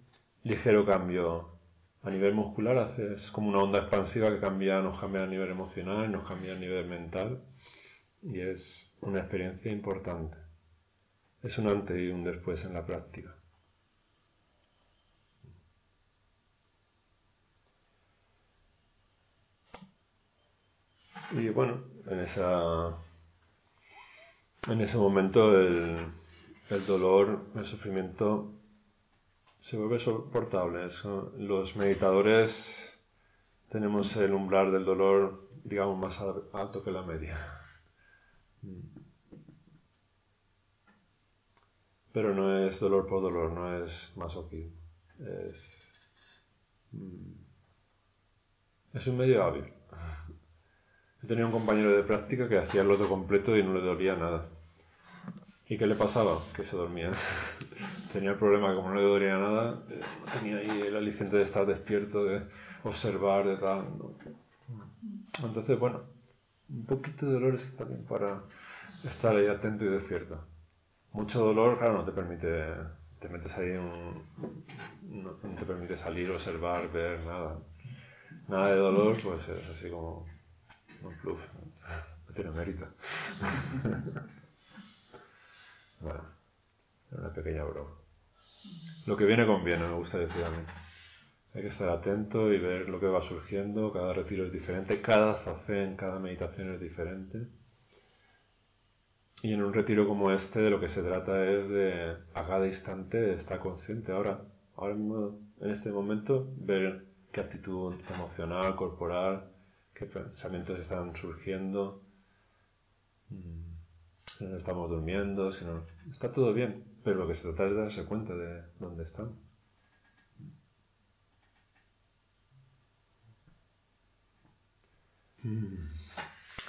ligero cambio a nivel muscular hace, es como una onda expansiva que cambia, nos cambia a nivel emocional, nos cambia a nivel mental y es una experiencia importante. Es un antes y un después en la práctica. Y bueno, en, en ese momento el, el dolor, el sufrimiento se vuelve soportable. Los meditadores tenemos el umbral del dolor, digamos, más alto que la media. Pero no es dolor por dolor, no es masoquismo. Es, mm, es un medio hábil. He tenido un compañero de práctica que hacía el loto completo y no le dolía nada. ¿Y qué le pasaba? Que se dormía. (laughs) tenía el problema que como no le dolía nada, tenía ahí el aliciente de estar despierto, de observar, de tal. Entonces, bueno, un poquito de dolor está bien para estar ahí atento y despierto. Mucho dolor, claro, no te permite, te metes ahí un, no, te permite salir, observar, ver, nada. Nada de dolor, pues es así como un plus, no tiene mérito. (laughs) bueno, una pequeña broma. Lo que viene conviene, me gusta decir a mí. Hay que estar atento y ver lo que va surgiendo, cada retiro es diferente, cada zazen, cada meditación es diferente. Y en un retiro como este de lo que se trata es de a cada instante estar consciente. Ahora, ahora mismo, en este momento, ver qué actitud emocional, corporal, qué pensamientos están surgiendo, mm, si estamos durmiendo, si no... Está todo bien, pero lo que se trata es de darse cuenta de dónde estamos.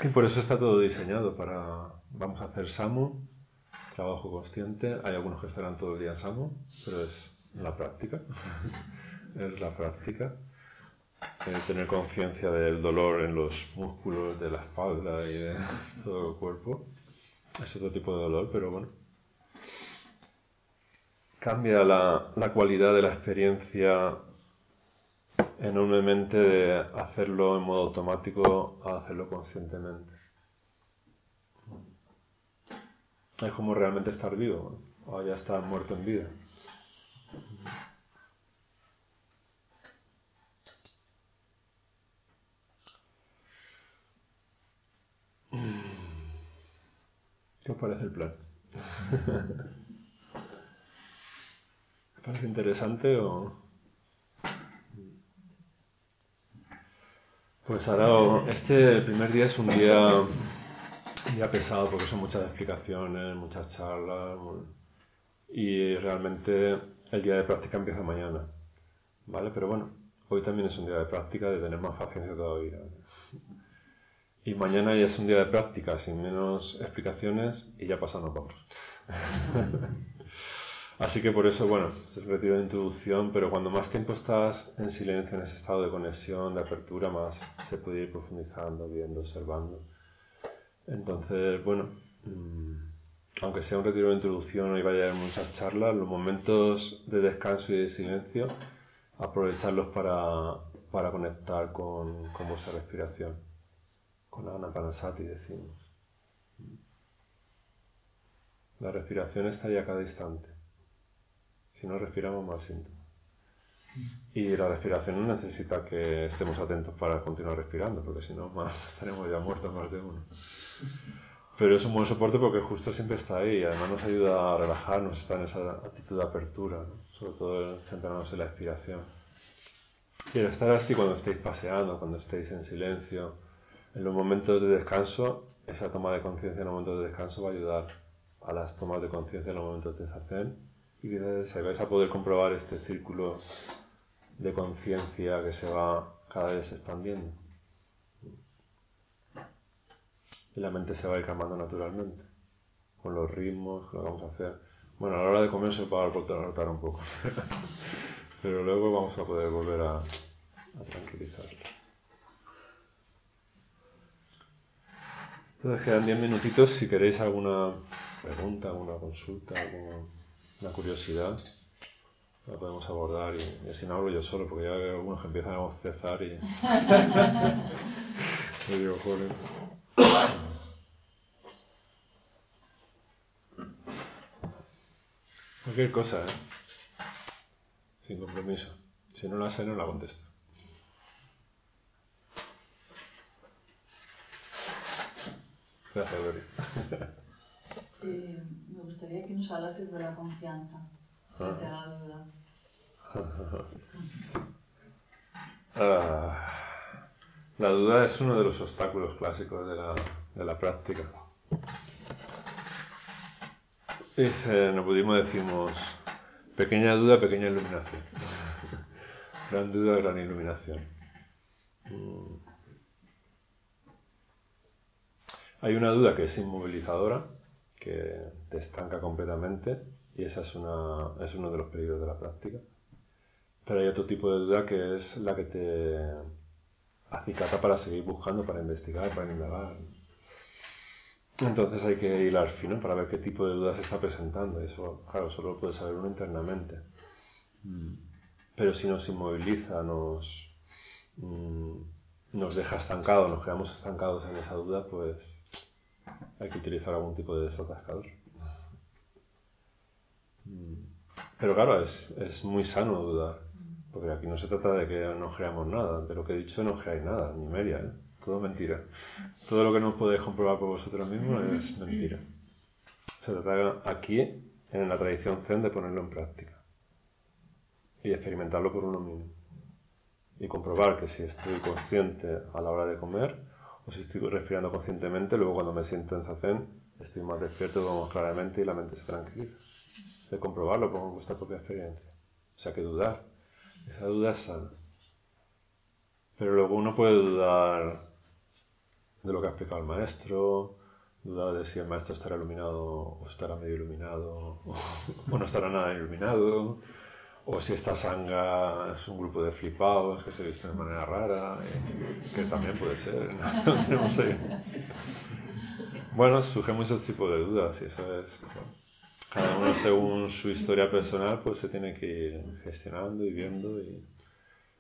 Y por eso está todo diseñado para, vamos a hacer SAMO, trabajo consciente, hay algunos que estarán todo el día en SAMO, pero es la práctica, (laughs) es la práctica, tener conciencia del dolor en los músculos de la espalda y de (laughs) todo el cuerpo, es otro tipo de dolor, pero bueno, cambia la, la cualidad de la experiencia enormemente de hacerlo en modo automático a hacerlo conscientemente. Es como realmente estar vivo, o ya estar muerto en vida. ¿Qué os parece el plan? (laughs) ¿Te parece interesante o...? Pues ahora, este el primer día es un día, día pesado porque son muchas explicaciones, muchas charlas y realmente el día de práctica empieza mañana, ¿vale? Pero bueno, hoy también es un día de práctica de tener más paciencia todavía. Y mañana ya es un día de práctica sin menos explicaciones y ya pasando vamos. (laughs) Así que por eso, bueno, se retiro de introducción, pero cuando más tiempo estás en silencio, en ese estado de conexión, de apertura, más se puede ir profundizando, viendo, observando. Entonces, bueno, mm, aunque sea un retiro de introducción y vaya a haber muchas charlas, los momentos de descanso y de silencio, aprovecharlos para, para conectar con, con vuestra respiración, con la Anapanasati decimos. La respiración está ahí a cada instante. Si no respiramos, más síntomas. Y la respiración no necesita que estemos atentos para continuar respirando, porque si no, (laughs) más estaremos ya muertos más de uno. Pero es un buen soporte porque justo siempre está ahí y además nos ayuda a relajarnos, está en esa actitud de apertura, sobre todo centrarnos en la expiración. Y el estar así cuando estéis paseando, cuando estéis en silencio, en los momentos de descanso, esa toma de conciencia en los momentos de descanso va a ayudar a las tomas de conciencia en los momentos de zazen y que vais a poder comprobar este círculo de conciencia que se va cada vez expandiendo y la mente se va a ir calmando naturalmente, con los ritmos que vamos a hacer. Bueno, a la hora de comer se va a rotar un poco, (laughs) pero luego vamos a poder volver a, a tranquilizar. Entonces quedan 10 minutitos si queréis alguna pregunta, alguna consulta, alguna curiosidad la podemos abordar y, así no hablo yo solo porque ya veo algunos que empiezan a bostezar y, (laughs) y digo, joder. Cualquier cosa, ¿eh? Sin compromiso. Si no la sé, no la contesto. Gracias, Dori. (laughs) Eh, me gustaría que nos hablases de la confianza frente a la duda. Ah, la duda es uno de los obstáculos clásicos de la, de la práctica. en el budismo decimos pequeña duda, pequeña iluminación. (laughs) gran duda, gran iluminación. Mm. Hay una duda que es inmovilizadora, que te estanca completamente, y esa es, una, es uno de los peligros de la práctica. Pero hay otro tipo de duda que es la que te acicata para seguir buscando, para investigar, para indagar. Entonces hay que hilar fino para ver qué tipo de dudas se está presentando. Eso, claro, solo lo puede saber uno internamente. Mm. Pero si nos inmoviliza, nos, mm, nos deja estancados, nos quedamos estancados en esa duda, pues hay que utilizar algún tipo de desatascador. Mm. Pero claro, es, es muy sano dudar, porque aquí no se trata de que no creamos nada, de lo que he dicho no creáis nada, ni media, ¿eh? todo mentira. Todo lo que no podéis comprobar por vosotros mismos es mentira. Se trata aquí, en la tradición zen, de ponerlo en práctica y experimentarlo por uno mismo. Y comprobar que si estoy consciente a la hora de comer o si estoy respirando conscientemente, luego cuando me siento en zazen estoy más despierto, más claramente y la mente se tranquiliza. De comprobarlo con vuestra propia experiencia. O sea que dudar. Esa duda es sana. Pero luego uno puede dudar de lo que ha explicado el maestro, dudar de si el maestro estará iluminado o estará medio iluminado (laughs) o, no estará nada iluminado, o si esta sanga es un grupo de flipados que se visten de manera rara, eh, que también puede ser, (laughs) no, sé. Bueno, surgen muchos tipos de dudas y eso es... cada uno según su historia personal pues se tiene que ir gestionando y viendo y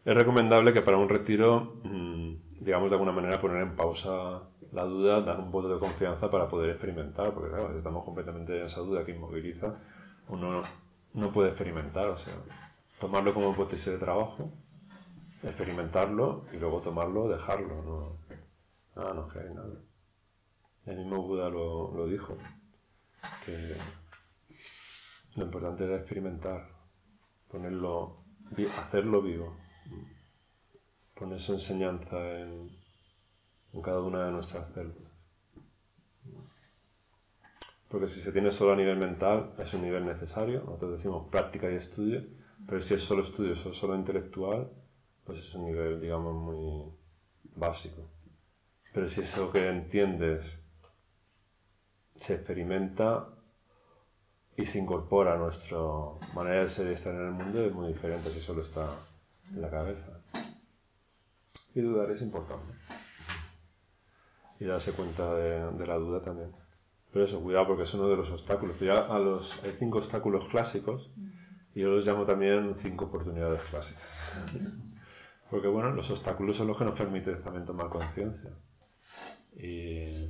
es recomendable que para un retiro mm, digamos, de alguna manera poner en pausa la duda, dar un voto de confianza para poder experimentar, porque claro, estamos completamente en esa duda que inmoviliza, uno no puede experimentar, o sea, tomarlo como hipótesis de trabajo, experimentarlo y luego tomarlo, dejarlo, no, nada, no hay nada. El mismo Buda lo, lo dijo, que lo importante era experimentar, ponerlo, hacerlo vivo poner su enseñanza en, cada una de nuestras células. Porque si se tiene solo a nivel mental, es un nivel necesario, nosotros decimos práctica y estudio, pero si es solo estudio, es solo intelectual, pues es un nivel, digamos, muy básico. Pero si es algo que entiendes, se experimenta y se incorpora a nuestra manera de ser y estar en el mundo, es muy diferente si solo está en la cabeza. Y dudar es importante. Y darse cuenta de, la duda también. Pero eso, cuidado porque es uno de los obstáculos. A los, hay cinco obstáculos clásicos y yo los llamo también cinco oportunidades clásicas. Porque bueno, los obstáculos son los que nos permiten también tomar conciencia. Y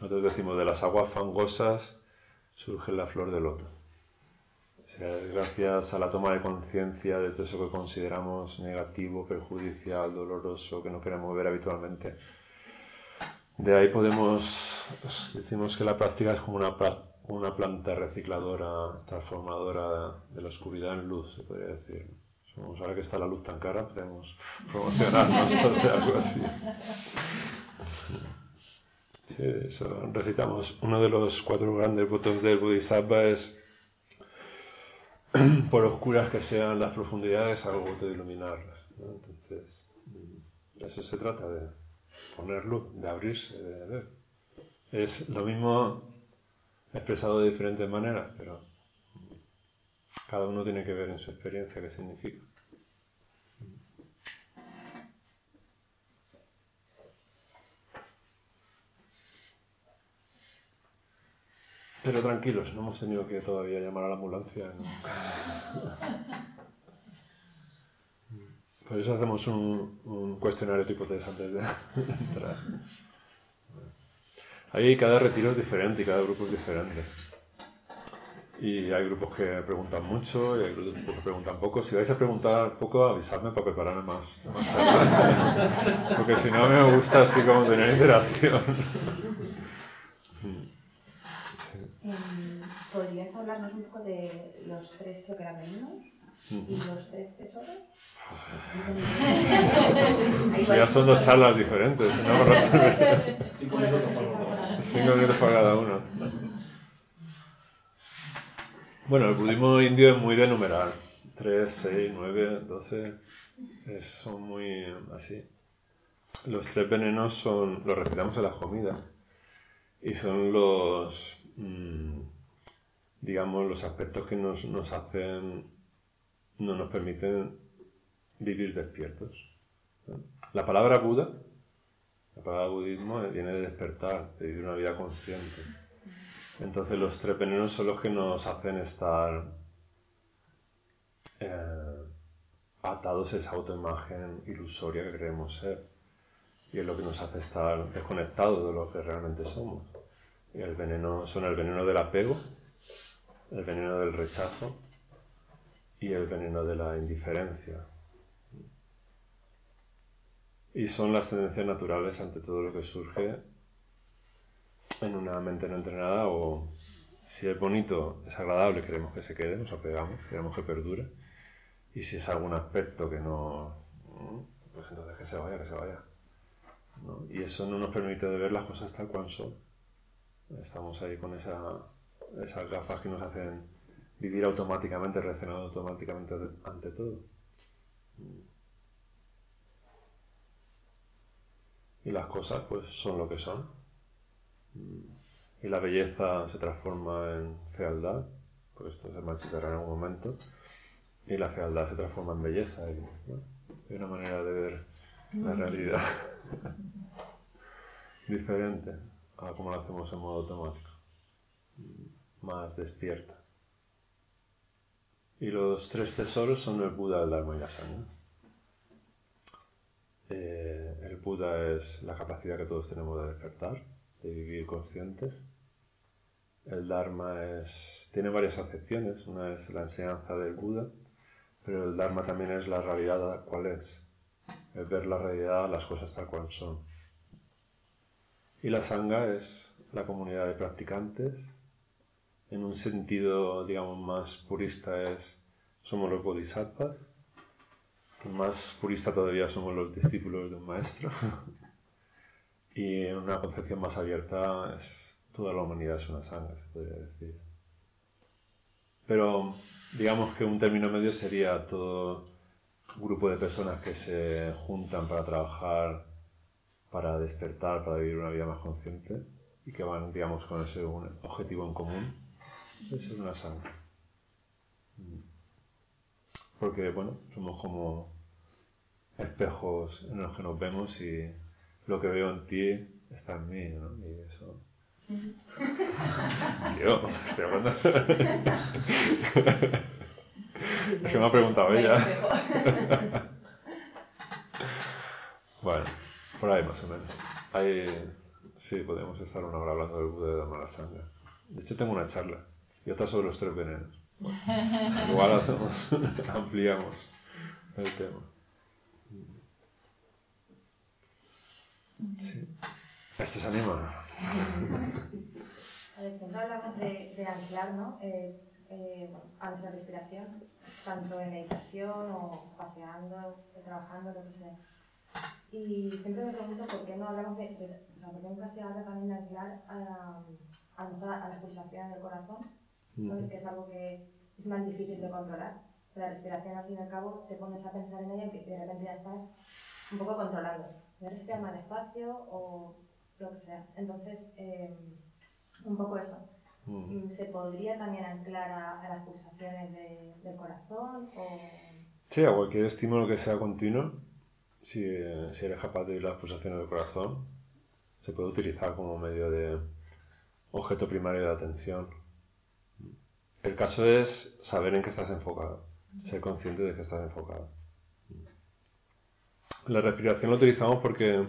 nosotros decimos, de las aguas fangosas surge la flor de loto. O sea, gracias a la toma de conciencia de todo eso que consideramos negativo, perjudicial, doloroso, que no queremos ver habitualmente, de ahí podemos, pues, decimos que la práctica es como una, una planta recicladora, transformadora de la oscuridad en luz, se podría decir. ahora que está la luz tan cara, podemos promocionarnos (laughs) de algo así. Sí, eso recitamos. Uno de los cuatro grandes votos del Bodhisattva es, (clears throat) por oscuras que sean las profundidades, hago voto de iluminarlas. Entonces, de eso se trata, de poner luz, de abrirse, de ver. Es lo mismo expresado de diferentes maneras, pero cada uno tiene que ver en su experiencia qué significa. Pero tranquilos, no hemos tenido que todavía llamar a la ambulancia. Por eso hacemos un, cuestionario tipo test antes de entrar. Ahí cada retiro es diferente y cada grupo es diferente. Y hay grupos que preguntan mucho y hay grupos que preguntan poco. Si vais a preguntar poco, avisadme para prepararme más. Porque si no me gusta así como tener interacción. Em, ¿Podrías hablarnos un poco de los tres que eran y los tres tesoros? Eso ya son dos charlas diferentes. Cinco minutos para cada uno. Bueno, el budismo indio es muy de numeral. 3, 6, 9, 12. son muy así. Los tres venenos son, los recitamos en las comidas. Y son los, mm, digamos, los aspectos que nos, nos hacen, no nos permiten vivir despiertos. La palabra Buda, la palabra budismo, viene de despertar, de vivir una vida consciente. Entonces los tres venenos son los que nos hacen estar eh, atados a esa autoimagen ilusoria que creemos ser. Y es lo que nos hace estar desconectados de lo que realmente somos. Y el veneno son el veneno del apego, el veneno del rechazo y el veneno de la indiferencia, y son las tendencias naturales ante todo lo que surge en una mente no entrenada o si es bonito, es agradable, queremos que se quede, nos apegamos, queremos que perdure. Y si es algún aspecto que no, pues entonces que se vaya, que se vaya. Y eso no nos permite ver las cosas tal cual son. Estamos ahí con esa, esas gafas que nos hacen vivir automáticamente, reaccionar automáticamente ante todo. Y las cosas pues son lo que son. Y la belleza se transforma en fealdad, porque esto se marchitará en algún momento, y la fealdad se transforma en belleza. Y, Hay una manera de ver la realidad (laughs) diferente a como lo hacemos en modo automático, más despierta. Y los tres tesoros son el Buda, el Dharma y la Sangha. Eh, Buda es la capacidad que todos tenemos de despertar, de vivir conscientes. El Dharma es, tiene varias acepciones. Una es la enseñanza del Buda, pero el Dharma también es la realidad cual es. Es ver la realidad, las cosas tal cual son. Y la Sangha es la comunidad de practicantes. En un sentido, digamos, más purista es, somos los bodhisattvas más purista todavía somos los discípulos de un maestro. (laughs) y en una concepción más abierta es toda la humanidad es una sangre, se podría decir. Pero digamos que un término medio sería todo grupo de personas que se juntan para trabajar, para despertar, para vivir una vida más consciente y que van, digamos, con ese objetivo en común. es una sangre. Porque, bueno, somos como espejos en los que nos vemos y lo que veo en ti está en mí, ¿no? Y eso Yo, estoy hablando. (laughs) es que me ha preguntado ella. (laughs) bueno, por ahí más o menos. Ahí sí, podemos estar una hora hablando del Buda de la mala sangre. De hecho, tengo una charla y otra sobre los tres venenos. igual hacemos, (laughs) ampliamos el tema. Sí. Esto se anima. Siempre hablamos de, de anclar ¿no? Eh, eh, a nuestra respiración, tanto en meditación o paseando, trabajando, lo que sea. Y siempre me pregunto por qué no hablamos de, o sea, por qué nunca se habla también de anclar a, a, a las pulsaciones del corazón, que es algo que es más difícil de controlar. La respiración, al fin y al cabo, te pones a pensar en ella y de repente ya estás un poco controlando. A respirar más despacio o lo que sea. Entonces, eh, un poco eso. Mm, ¿Se podría también anclar a, las pulsaciones del corazón? O... Sí, a cualquier estímulo que sea continuo, si, si eres capaz de ir las pulsaciones del corazón, se puede utilizar como medio de objeto primario de atención. El caso es saber en qué estás enfocado, ser consciente de que estás enfocado. La respiración la utilizamos porque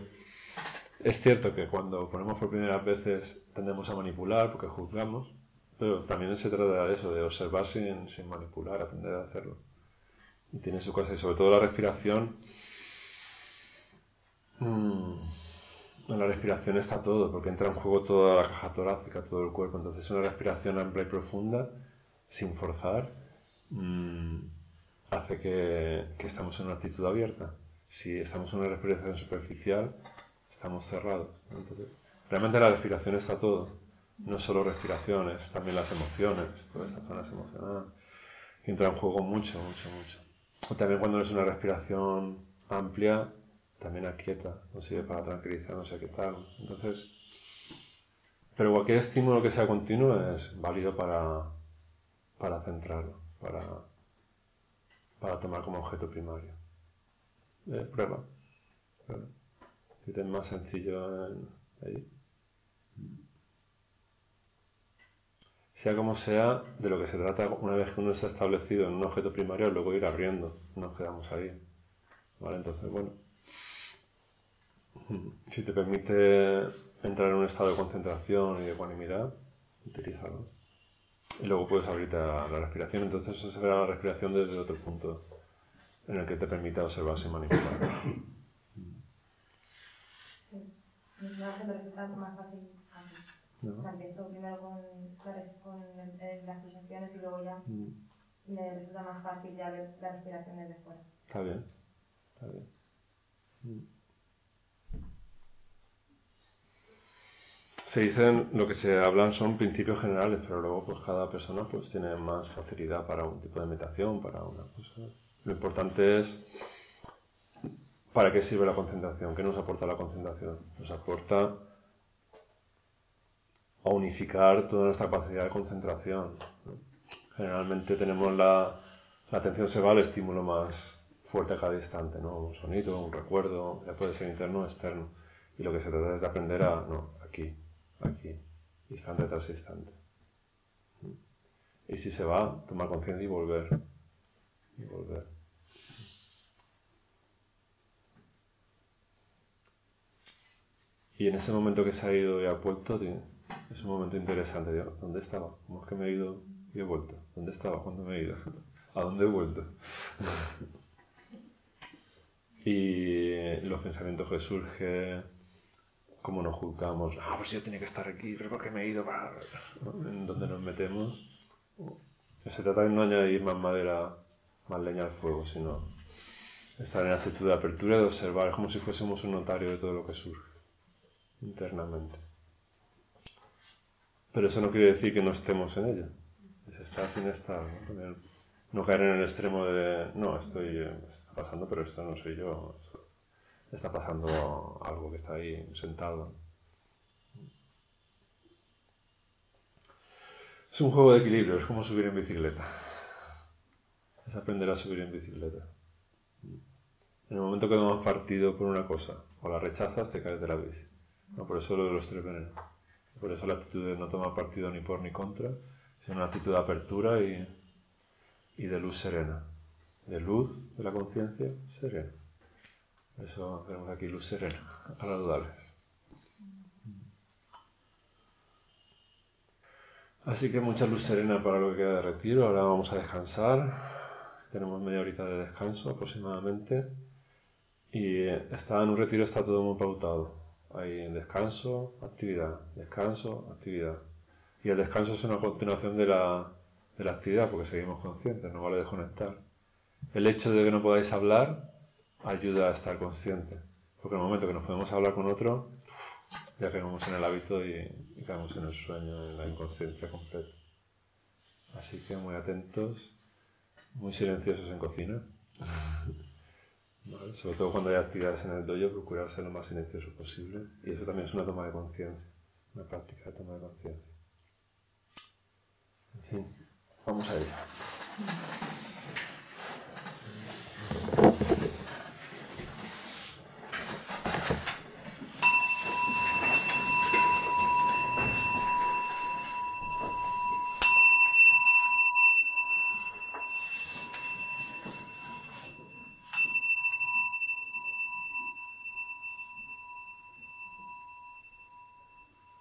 es cierto que cuando ponemos por primeras veces tendemos a manipular porque juzgamos, pero también se trata de eso, de observar sin, manipular, aprender a hacerlo. Y tiene su cosa, y sobre todo la respiración. En la respiración está todo, porque entra en juego toda la caja torácica, todo el cuerpo. Entonces, una respiración amplia y profunda, sin forzar, mmm, hace que, que estamos en una actitud abierta. Si estamos en una respiración superficial, estamos cerrados. realmente la respiración está todo. No solo respiraciones, también las emociones, todas estas zonas emocionales. Entra en juego mucho, mucho, mucho. O también cuando es una respiración amplia, también aquieta, no sirve para tranquilizar, no sé. Entonces, pero cualquier estímulo que sea continuo es válido para, para centrarlo, para, para tomar como objeto primario. Eh, prueba. es más sencillo ahí. Sea como sea, de lo que se trata, una vez que uno se ha establecido en un objeto primario, luego ir abriendo, nos quedamos ahí. ¿Vale? Entonces, bueno, (laughs) si te permite entrar en un estado de concentración y de ecuanimidad, utilízalo. Y luego puedes abrirte a la respiración, entonces eso se verá la respiración desde otro punto en el que te permita observar sin manipular. no se me resulta más fácil así. No. O sea, empiezo primero con, con las pulsaciones y luego ya mm. me resulta más fácil ya ver las respiraciones después. Está bien, está bien. Mm. Se dicen, lo que se hablan son principios generales, pero luego pues cada persona pues tiene más facilidad para un tipo de meditación, para una cosa. Lo importante es ¿Para qué sirve la concentración? ¿Qué nos aporta la concentración? Nos aporta a unificar toda nuestra capacidad de concentración. Generalmente tenemos la, la atención se va al estímulo más fuerte a cada instante, ¿no? Un sonido, un recuerdo, ya puede ser interno o externo. Y lo que se trata es de aprender a, no, aquí, aquí, instante tras instante. Y si se va, tomar conciencia y volver. Y volver. Y en ese momento que se ha ido y ha vuelto, es un momento interesante. ¿Dónde estaba? ¿Cómo es que me he ido y he vuelto? ¿Dónde estaba cuando me he ido? (laughs) ¿A dónde he vuelto? (laughs) y los pensamientos que surgen, cómo nos juzgamos, ah, pues yo tenía que estar aquí, pero ¿por qué me he ido? En donde nos metemos. Se trata de no añadir más madera, más leña al fuego, sino estar en actitud de apertura y de observar, como si fuésemos un notario de todo lo que surge internamente. Pero eso no quiere decir que no estemos en ella. Es estar sin estar. ¿no? caer en el extremo de, no, estoy, está pasando, pero esto no soy yo. Está pasando algo que está ahí sentado. Es un juego de equilibrio, es como subir en bicicleta. Es aprender a subir en bicicleta. En el momento que tomas partido por una cosa o la rechazas, te caes de la bici. No, por eso lo de los tres venenos. Por eso la actitud de no tomar partido ni por ni contra, sino una actitud de apertura y, y de luz serena. De luz de la conciencia serena. Por eso tenemos aquí luz serena, a las dudables. Así que mucha luz serena para lo que queda de retiro. Ahora vamos a descansar. Tenemos media horita de descanso aproximadamente. Y está en un retiro está todo muy pautado. Hay descanso, actividad, descanso, actividad. Y el descanso es una continuación de la, de la actividad porque seguimos conscientes, no vale desconectar. El hecho de que no podáis hablar ayuda a estar consciente. Porque en el momento que nos podemos hablar con otro, ya caemos en el hábito y, caemos en el sueño, en la inconsciencia completa. Así que muy atentos, muy silenciosos en cocina. (laughs) Sobre todo cuando hay actividades en el dojo, procurar ser lo más silencioso posible. Y eso también es una toma de conciencia, una práctica de toma de conciencia. En fin, vamos a ello.